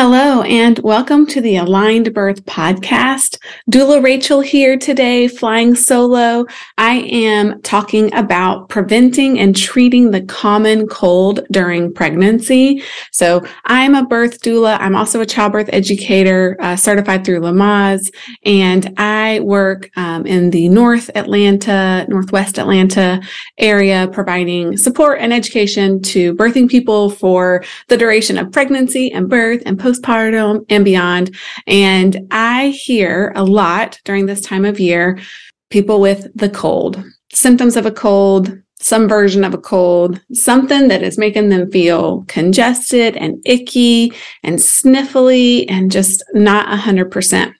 Hello, and welcome to the Aligned Birth Podcast. Doula Rachel here today, flying solo. I am talking about preventing and treating the common cold during pregnancy. So, I'm a birth doula. I'm also a childbirth educator, uh, certified through Lamaze, and I work um, in the North Atlanta, Northwest Atlanta area, providing support and education to birthing people for the duration of pregnancy and birth and postpartum and beyond. And I hear a lot during this time of year people with the cold, symptoms of a cold, some version of a cold, something that is making them feel congested and icky and sniffly and just not 100%.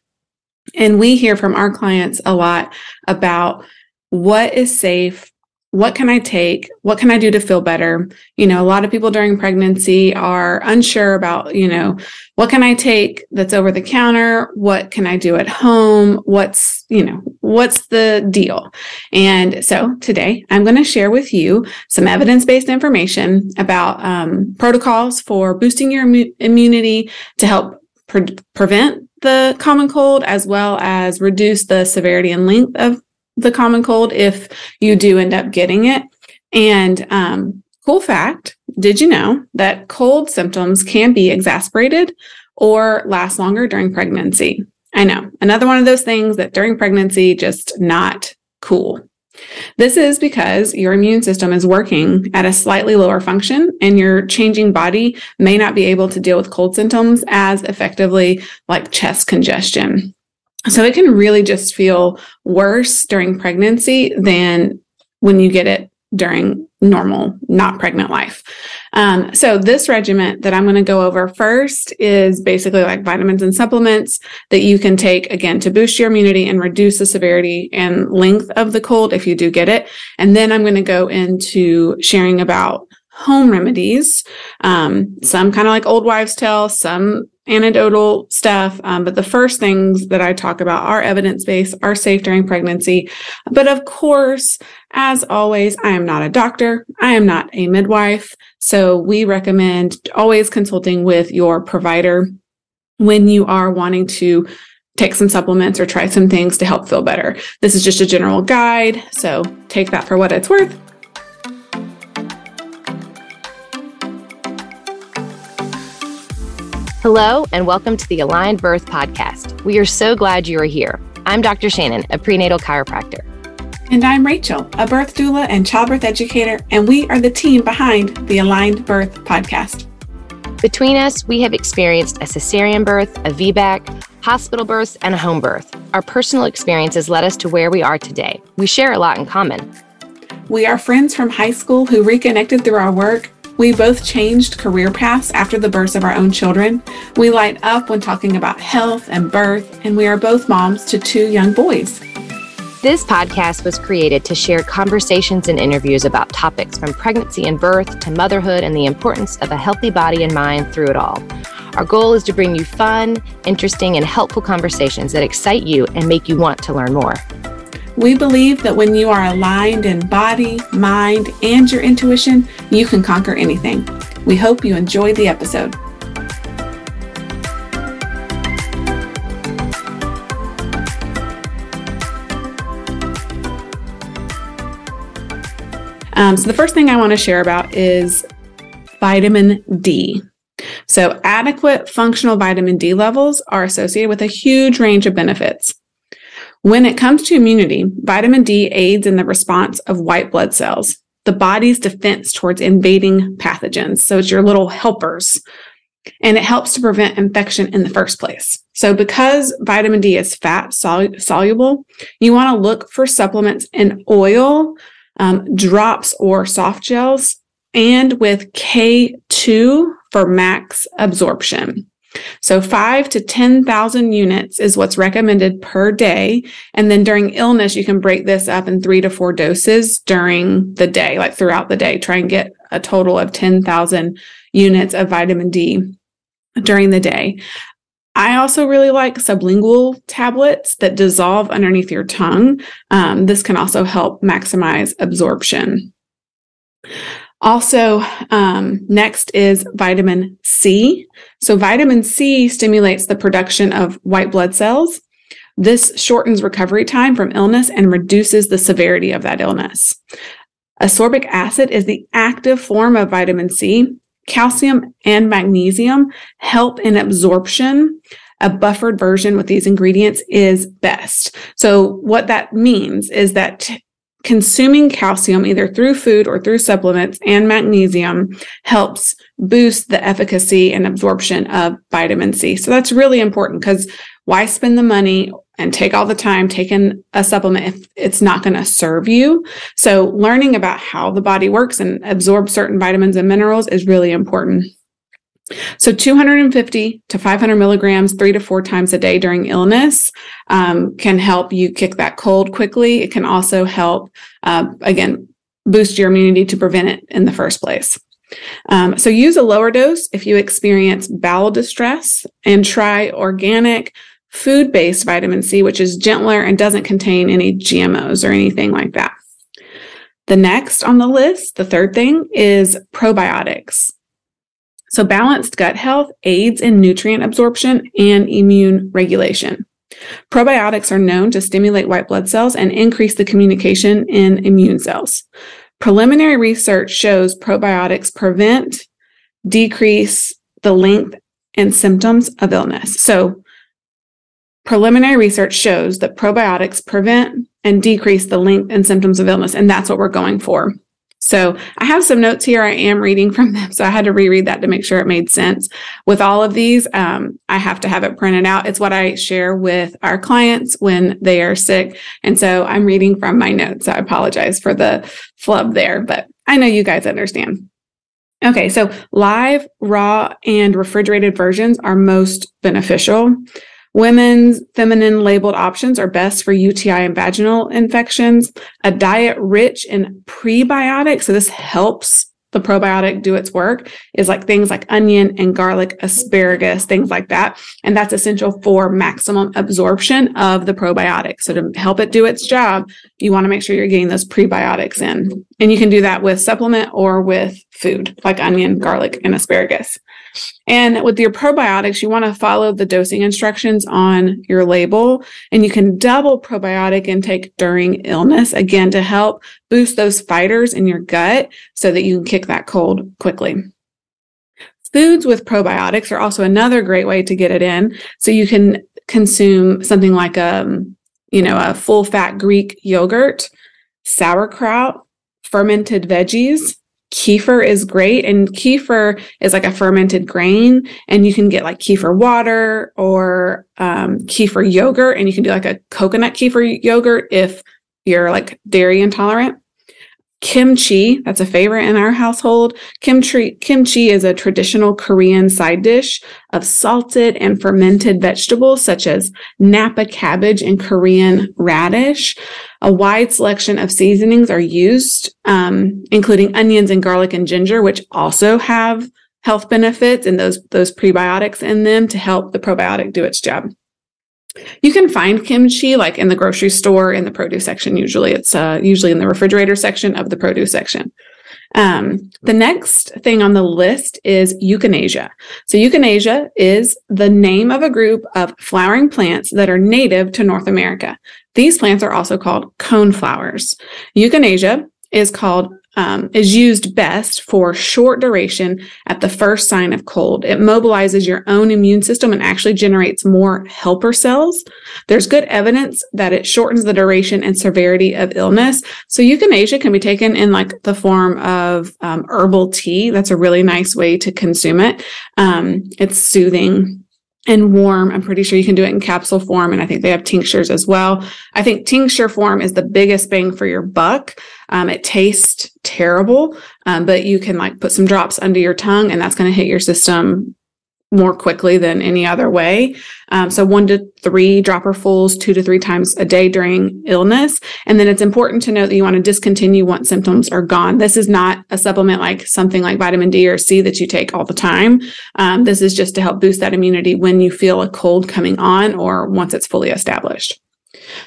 And we hear from our clients a lot about what is safe what can I take? What can I do to feel better? You know, a lot of people during pregnancy are unsure about, you know, what can I take that's over the counter? What can I do at home? What's, you know, what's the deal? And so today I'm going to share with you some evidence based information about um, protocols for boosting your Im- immunity to help pre- prevent the common cold as well as reduce the severity and length of the common cold if you do end up getting it. And um, cool fact did you know that cold symptoms can be exacerbated or last longer during pregnancy? I know, another one of those things that during pregnancy, just not cool. This is because your immune system is working at a slightly lower function and your changing body may not be able to deal with cold symptoms as effectively like chest congestion. So it can really just feel worse during pregnancy than when you get it during normal, not pregnant life. Um, so this regimen that I'm going to go over first is basically like vitamins and supplements that you can take again to boost your immunity and reduce the severity and length of the cold if you do get it. And then I'm going to go into sharing about home remedies, um, some kind of like old wives' tale, some anecdotal stuff. Um, but the first things that I talk about are evidence based, are safe during pregnancy. But of course, as always, I am not a doctor. I am not a midwife. So we recommend always consulting with your provider when you are wanting to take some supplements or try some things to help feel better. This is just a general guide. So take that for what it's worth. Hello, and welcome to the Aligned Birth Podcast. We are so glad you are here. I'm Dr. Shannon, a prenatal chiropractor. And I'm Rachel, a birth doula and childbirth educator, and we are the team behind the Aligned Birth Podcast. Between us, we have experienced a cesarean birth, a VBAC, hospital births, and a home birth. Our personal experiences led us to where we are today. We share a lot in common. We are friends from high school who reconnected through our work we both changed career paths after the births of our own children. We light up when talking about health and birth, and we are both moms to two young boys. This podcast was created to share conversations and interviews about topics from pregnancy and birth to motherhood and the importance of a healthy body and mind through it all. Our goal is to bring you fun, interesting, and helpful conversations that excite you and make you want to learn more. We believe that when you are aligned in body, mind, and your intuition, you can conquer anything. We hope you enjoyed the episode. Um, so, the first thing I want to share about is vitamin D. So, adequate functional vitamin D levels are associated with a huge range of benefits. When it comes to immunity, vitamin D aids in the response of white blood cells, the body's defense towards invading pathogens. So it's your little helpers. And it helps to prevent infection in the first place. So, because vitamin D is fat sol- soluble, you want to look for supplements in oil, um, drops, or soft gels, and with K2 for max absorption. So five to 10,000 units is what's recommended per day. And then during illness, you can break this up in three to four doses during the day, like throughout the day. Try and get a total of 10,000 units of vitamin D during the day. I also really like sublingual tablets that dissolve underneath your tongue. Um, this can also help maximize absorption. Also, um, next is vitamin C. So, vitamin C stimulates the production of white blood cells. This shortens recovery time from illness and reduces the severity of that illness. Ascorbic acid is the active form of vitamin C. Calcium and magnesium help in absorption. A buffered version with these ingredients is best. So, what that means is that consuming calcium either through food or through supplements and magnesium helps boost the efficacy and absorption of vitamin C. So that's really important because why spend the money and take all the time taking a supplement if it's not going to serve you? So learning about how the body works and absorb certain vitamins and minerals is really important. So 250 to 500 milligrams three to four times a day during illness um, can help you kick that cold quickly. It can also help, uh, again, boost your immunity to prevent it in the first place. Um, so use a lower dose if you experience bowel distress and try organic food-based vitamin C, which is gentler and doesn't contain any GMOs or anything like that. The next on the list, the third thing is probiotics. So, balanced gut health aids in nutrient absorption and immune regulation. Probiotics are known to stimulate white blood cells and increase the communication in immune cells. Preliminary research shows probiotics prevent, decrease the length and symptoms of illness. So, preliminary research shows that probiotics prevent and decrease the length and symptoms of illness, and that's what we're going for. So I have some notes here. I am reading from them. So I had to reread that to make sure it made sense. With all of these, um, I have to have it printed out. It's what I share with our clients when they are sick. And so I'm reading from my notes. I apologize for the flub there, but I know you guys understand. Okay, so live, raw, and refrigerated versions are most beneficial. Women's feminine labeled options are best for UTI and vaginal infections. A diet rich in prebiotics, so this helps the probiotic do its work, is like things like onion and garlic, asparagus, things like that. And that's essential for maximum absorption of the probiotic. So to help it do its job, you want to make sure you're getting those prebiotics in. And you can do that with supplement or with food like onion, garlic, and asparagus. And with your probiotics, you want to follow the dosing instructions on your label. And you can double probiotic intake during illness, again, to help boost those fighters in your gut so that you can kick that cold quickly. Foods with probiotics are also another great way to get it in. So you can consume something like a, um, you know, a full fat Greek yogurt, sauerkraut, fermented veggies, kefir is great and kefir is like a fermented grain and you can get like kefir water or um, kefir yogurt and you can do like a coconut kefir yogurt if you're like dairy intolerant kimchi that's a favorite in our household. Kimchi kimchi is a traditional korean side dish of salted and fermented vegetables such as napa cabbage and korean radish. A wide selection of seasonings are used um, including onions and garlic and ginger which also have health benefits and those those prebiotics in them to help the probiotic do its job you can find kimchi like in the grocery store in the produce section. Usually, it's uh, usually in the refrigerator section of the produce section. Um, the next thing on the list is echinacea. So, echinacea is the name of a group of flowering plants that are native to North America. These plants are also called cone flowers. Echinacea is called um, is used best for short duration at the first sign of cold. It mobilizes your own immune system and actually generates more helper cells. There's good evidence that it shortens the duration and severity of illness. So echinacea can be taken in like the form of um, herbal tea. That's a really nice way to consume it. Um, it's soothing and warm. I'm pretty sure you can do it in capsule form. And I think they have tinctures as well. I think tincture form is the biggest bang for your buck. Um, it tastes terrible, um, but you can like put some drops under your tongue and that's going to hit your system more quickly than any other way. Um, so one to three dropperfuls, two to three times a day during illness. And then it's important to note that you want to discontinue once symptoms are gone. This is not a supplement like something like vitamin D or C that you take all the time. Um, this is just to help boost that immunity when you feel a cold coming on or once it's fully established.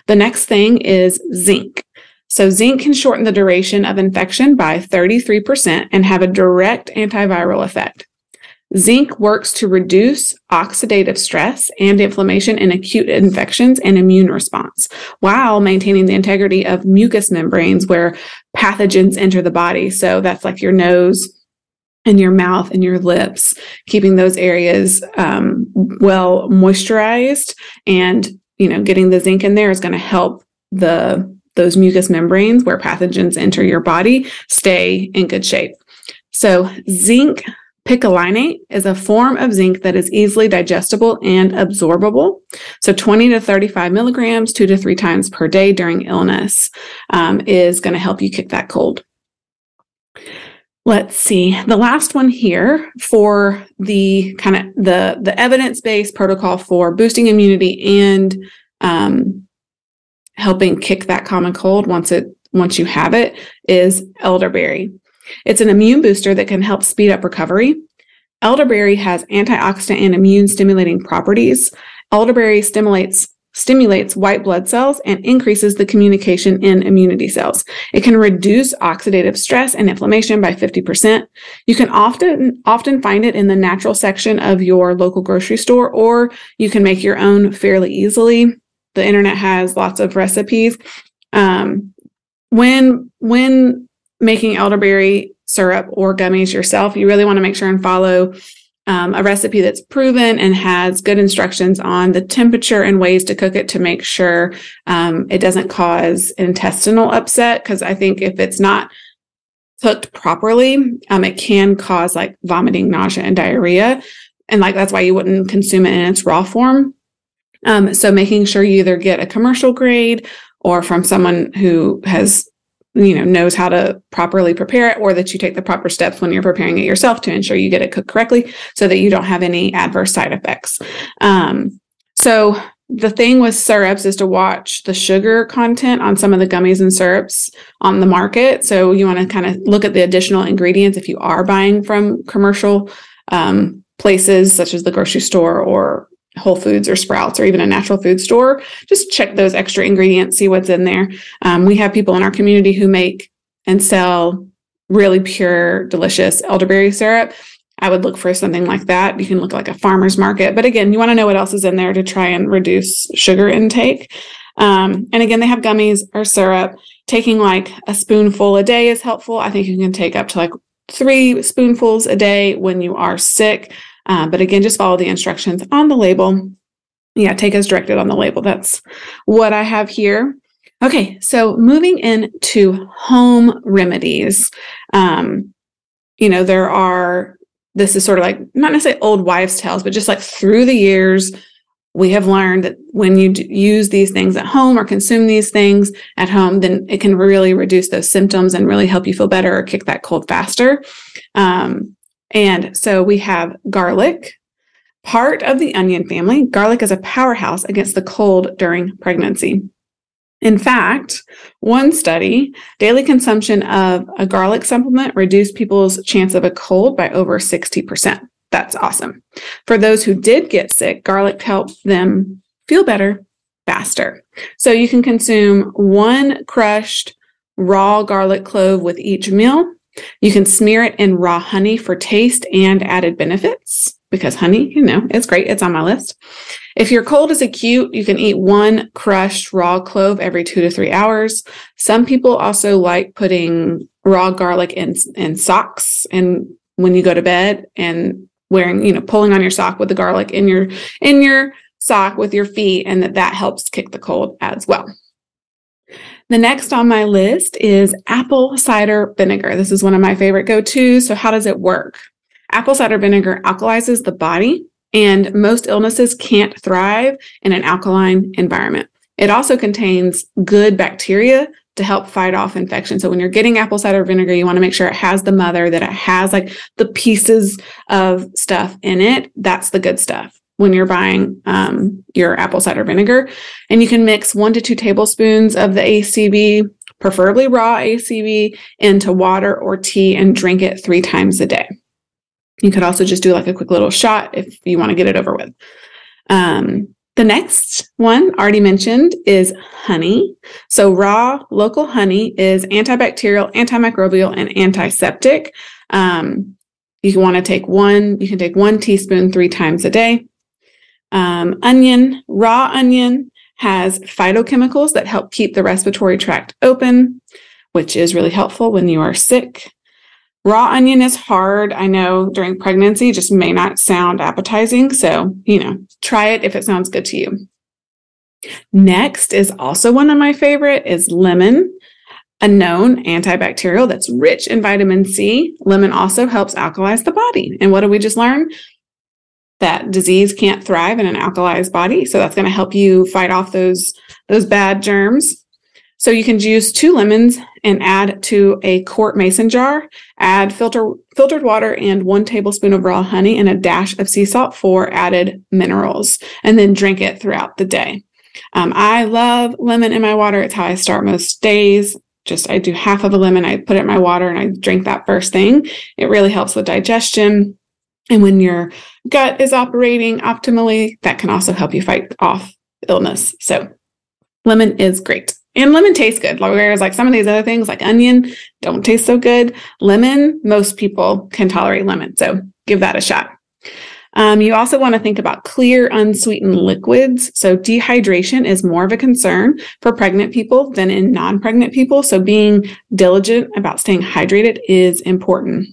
The next thing is zinc. So, zinc can shorten the duration of infection by 33% and have a direct antiviral effect. Zinc works to reduce oxidative stress and inflammation in acute infections and immune response while maintaining the integrity of mucous membranes where pathogens enter the body. So that's like your nose and your mouth and your lips, keeping those areas um, well moisturized and you know getting the zinc in there is going to help the those mucous membranes where pathogens enter your body stay in good shape. So zinc Picolinate is a form of zinc that is easily digestible and absorbable. So 20 to 35 milligrams, two to three times per day during illness um, is going to help you kick that cold. Let's see. The last one here for the kind of the, the evidence-based protocol for boosting immunity and um, helping kick that common cold once it once you have it is elderberry. It's an immune booster that can help speed up recovery. Elderberry has antioxidant and immune stimulating properties. Elderberry stimulates stimulates white blood cells and increases the communication in immunity cells. It can reduce oxidative stress and inflammation by 50%. You can often often find it in the natural section of your local grocery store or you can make your own fairly easily. The internet has lots of recipes. Um, when when making elderberry syrup or gummies yourself, you really want to make sure and follow um, a recipe that's proven and has good instructions on the temperature and ways to cook it to make sure um, it doesn't cause intestinal upset. Because I think if it's not cooked properly, um, it can cause like vomiting, nausea, and diarrhea. And like that's why you wouldn't consume it in its raw form. Um, so making sure you either get a commercial grade or from someone who has you know knows how to properly prepare it or that you take the proper steps when you're preparing it yourself to ensure you get it cooked correctly so that you don't have any adverse side effects. Um, so the thing with syrups is to watch the sugar content on some of the gummies and syrups on the market. So you want to kind of look at the additional ingredients if you are buying from commercial um, places such as the grocery store or Whole Foods or Sprouts or even a natural food store, just check those extra ingredients, see what's in there. Um, we have people in our community who make and sell really pure, delicious elderberry syrup. I would look for something like that. You can look like a farmer's market. But again, you want to know what else is in there to try and reduce sugar intake. Um, and again, they have gummies or syrup. Taking like a spoonful a day is helpful. I think you can take up to like three spoonfuls a day when you are sick. Uh, but again, just follow the instructions on the label. Yeah, take as directed on the label. That's what I have here. Okay, so moving into home remedies. Um, you know, there are, this is sort of like not necessarily old wives' tales, but just like through the years, we have learned that when you use these things at home or consume these things at home, then it can really reduce those symptoms and really help you feel better or kick that cold faster. Um, and so we have garlic, part of the onion family. Garlic is a powerhouse against the cold during pregnancy. In fact, one study, daily consumption of a garlic supplement reduced people's chance of a cold by over 60%. That's awesome. For those who did get sick, garlic helped them feel better faster. So you can consume one crushed raw garlic clove with each meal you can smear it in raw honey for taste and added benefits because honey, you know, it's great. It's on my list. If your cold is acute, you can eat one crushed raw clove every two to three hours. Some people also like putting raw garlic in, in socks and when you go to bed and wearing, you know, pulling on your sock with the garlic in your, in your sock with your feet and that that helps kick the cold as well. The next on my list is apple cider vinegar. This is one of my favorite go tos. So, how does it work? Apple cider vinegar alkalizes the body, and most illnesses can't thrive in an alkaline environment. It also contains good bacteria to help fight off infection. So when you're getting apple cider vinegar, you want to make sure it has the mother, that it has like the pieces of stuff in it. That's the good stuff when you're buying um, your apple cider vinegar. And you can mix one to two tablespoons of the ACV, preferably raw ACV, into water or tea and drink it three times a day. You could also just do like a quick little shot if you want to get it over with. Um, The next one, already mentioned, is honey. So, raw local honey is antibacterial, antimicrobial, and antiseptic. Um, you want to take one, you can take one teaspoon three times a day. Um, onion, raw onion has phytochemicals that help keep the respiratory tract open, which is really helpful when you are sick. Raw onion is hard. I know during pregnancy just may not sound appetizing. So, you know, try it if it sounds good to you. Next is also one of my favorite is lemon, a known antibacterial that's rich in vitamin C. Lemon also helps alkalize the body. And what did we just learn? That disease can't thrive in an alkalized body. So that's going to help you fight off those, those bad germs. So you can juice two lemons and add to a quart mason jar. Add filter, filtered water and one tablespoon of raw honey and a dash of sea salt for added minerals, and then drink it throughout the day. Um, I love lemon in my water. It's how I start most days. Just I do half of a lemon, I put it in my water, and I drink that first thing. It really helps with digestion. And when your gut is operating optimally, that can also help you fight off illness. So, lemon is great. And lemon tastes good. Whereas like some of these other things like onion don't taste so good. Lemon, most people can tolerate lemon. So give that a shot. Um, you also want to think about clear, unsweetened liquids. So dehydration is more of a concern for pregnant people than in non-pregnant people. So being diligent about staying hydrated is important.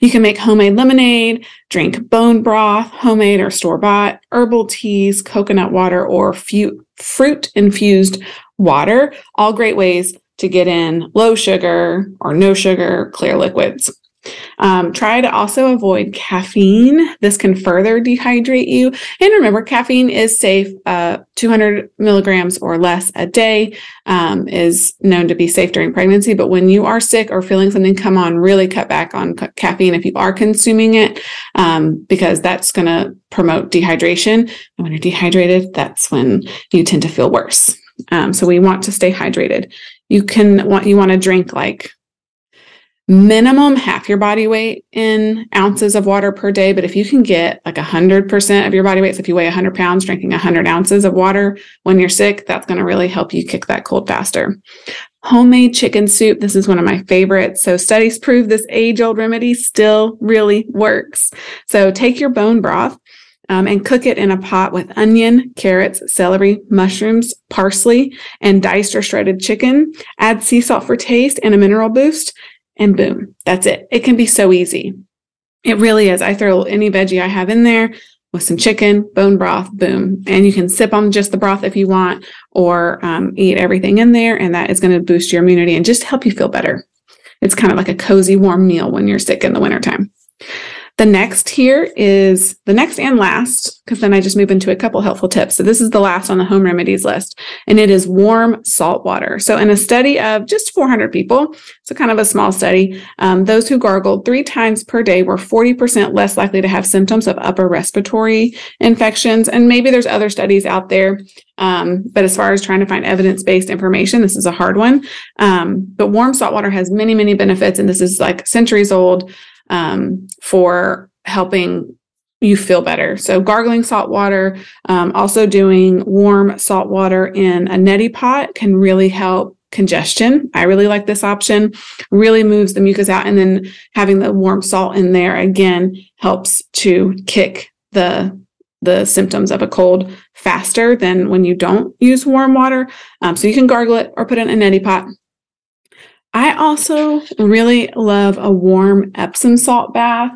You can make homemade lemonade, drink bone broth, homemade or store bought, herbal teas, coconut water, or fruit infused water, all great ways to get in low sugar or no sugar clear liquids. Um, try to also avoid caffeine. This can further dehydrate you. And remember, caffeine is safe. Uh, 200 milligrams or less a day um, is known to be safe during pregnancy. But when you are sick or feeling something come on, really cut back on ca- caffeine if you are consuming it, um, because that's going to promote dehydration. And when you're dehydrated, that's when you tend to feel worse. Um, so we want to stay hydrated. You can want you want to drink like minimum half your body weight in ounces of water per day. But if you can get like a hundred percent of your body weight, so if you weigh a hundred pounds, drinking a hundred ounces of water when you're sick, that's going to really help you kick that cold faster. Homemade chicken soup. This is one of my favorites. So studies prove this age old remedy still really works. So take your bone broth um, and cook it in a pot with onion, carrots, celery, mushrooms, parsley, and diced or shredded chicken. Add sea salt for taste and a mineral boost, and boom, that's it. It can be so easy. It really is. I throw any veggie I have in there with some chicken, bone broth, boom. And you can sip on just the broth if you want, or um, eat everything in there, and that is going to boost your immunity and just help you feel better. It's kind of like a cozy, warm meal when you're sick in the wintertime. The next here is the next and last, because then I just move into a couple helpful tips. So this is the last on the home remedies list, and it is warm salt water. So in a study of just 400 people, so kind of a small study, um, those who gargled three times per day were 40% less likely to have symptoms of upper respiratory infections. And maybe there's other studies out there um, but as far as trying to find evidence based information, this is a hard one. Um, but warm salt water has many, many benefits. And this is like centuries old um, for helping you feel better. So gargling salt water, um, also doing warm salt water in a neti pot can really help congestion. I really like this option. Really moves the mucus out, and then having the warm salt in there again helps to kick the the symptoms of a cold faster than when you don't use warm water. Um, so you can gargle it or put it in a neti pot. I also really love a warm Epsom salt bath.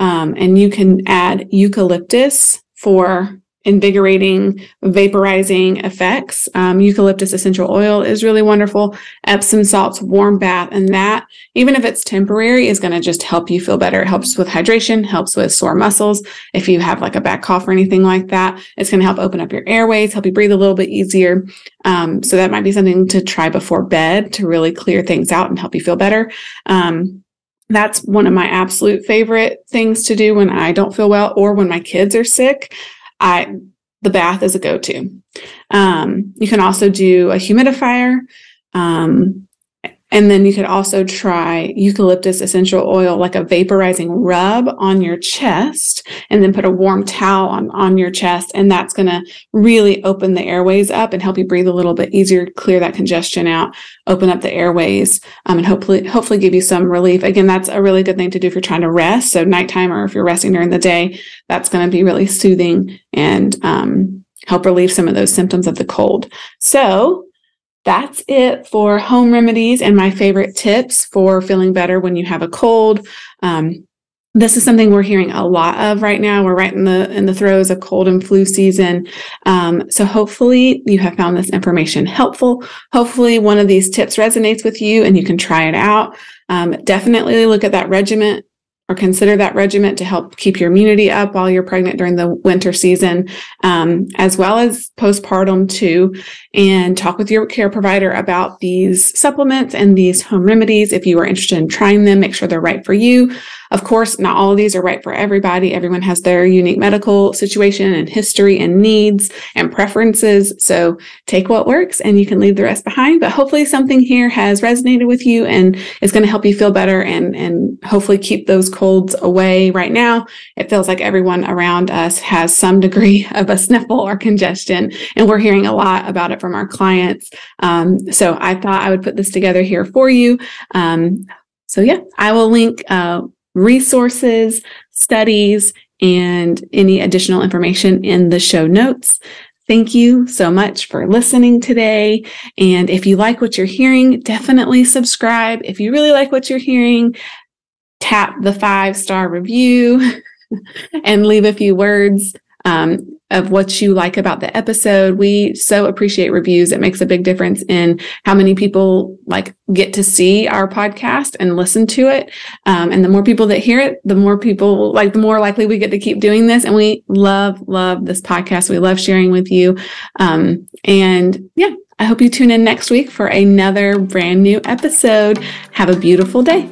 Um, and you can add eucalyptus for invigorating, vaporizing effects. Um, eucalyptus essential oil is really wonderful. Epsom salts, warm bath, and that, even if it's temporary, is going to just help you feel better. It helps with hydration, helps with sore muscles. If you have like a back cough or anything like that, it's going to help open up your airways, help you breathe a little bit easier. Um, so that might be something to try before bed to really clear things out and help you feel better. Um, that's one of my absolute favorite things to do when I don't feel well or when my kids are sick. I the bath is a go-to. Um, you can also do a humidifier. Um, And then you could also try eucalyptus essential oil, like a vaporizing rub on your chest, and then put a warm towel on, on your chest. And that's going to really open the airways up and help you breathe a little bit easier, clear that congestion out, open up the airways, um, and hopefully, hopefully give you some relief. Again, that's a really good thing to do if you're trying to rest. So nighttime or if you're resting during the day, that's going to be really soothing and, um, help relieve some of those symptoms of the cold. So that's it for home remedies and my favorite tips for feeling better when you have a cold. Um, this is something we're hearing a lot of right now. We're right in the in the throes of cold and flu season. Um, so hopefully you have found this information helpful. Hopefully one of these tips resonates with you and you can try it out. Um, definitely look at that regimen or consider that regimen to help keep your immunity up while you're pregnant during the winter season, um, as well as postpartum too. And talk with your care provider about these supplements and these home remedies. If you are interested in trying them, make sure they're right for you. Of course, not all of these are right for everybody. Everyone has their unique medical situation and history and needs and preferences. So take what works and you can leave the rest behind. But hopefully something here has resonated with you and is going to help you feel better and, and hopefully keep those colds away right now. It feels like everyone around us has some degree of a sniffle or congestion, and we're hearing a lot about it from our clients. Um, so I thought I would put this together here for you. Um, so yeah, I will link uh, resources, studies, and any additional information in the show notes. Thank you so much for listening today. And if you like what you're hearing, definitely subscribe. If you really like what you're hearing, tap the five star review and leave a few words. Um, of what you like about the episode. We so appreciate reviews. It makes a big difference in how many people like get to see our podcast and listen to it. Um, and the more people that hear it, the more people like the more likely we get to keep doing this. And we love, love this podcast. We love sharing with you. Um, and yeah, I hope you tune in next week for another brand new episode. Have a beautiful day.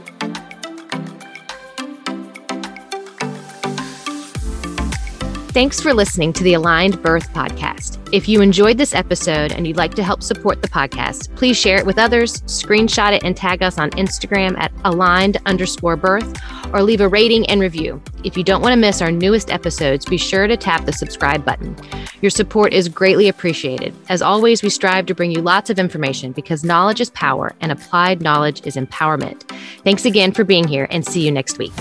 Thanks for listening to the Aligned Birth Podcast. If you enjoyed this episode and you'd like to help support the podcast, please share it with others, screenshot it and tag us on Instagram at aligned underscore birth, or leave a rating and review. If you don't want to miss our newest episodes, be sure to tap the subscribe button. Your support is greatly appreciated. As always, we strive to bring you lots of information because knowledge is power and applied knowledge is empowerment. Thanks again for being here and see you next week.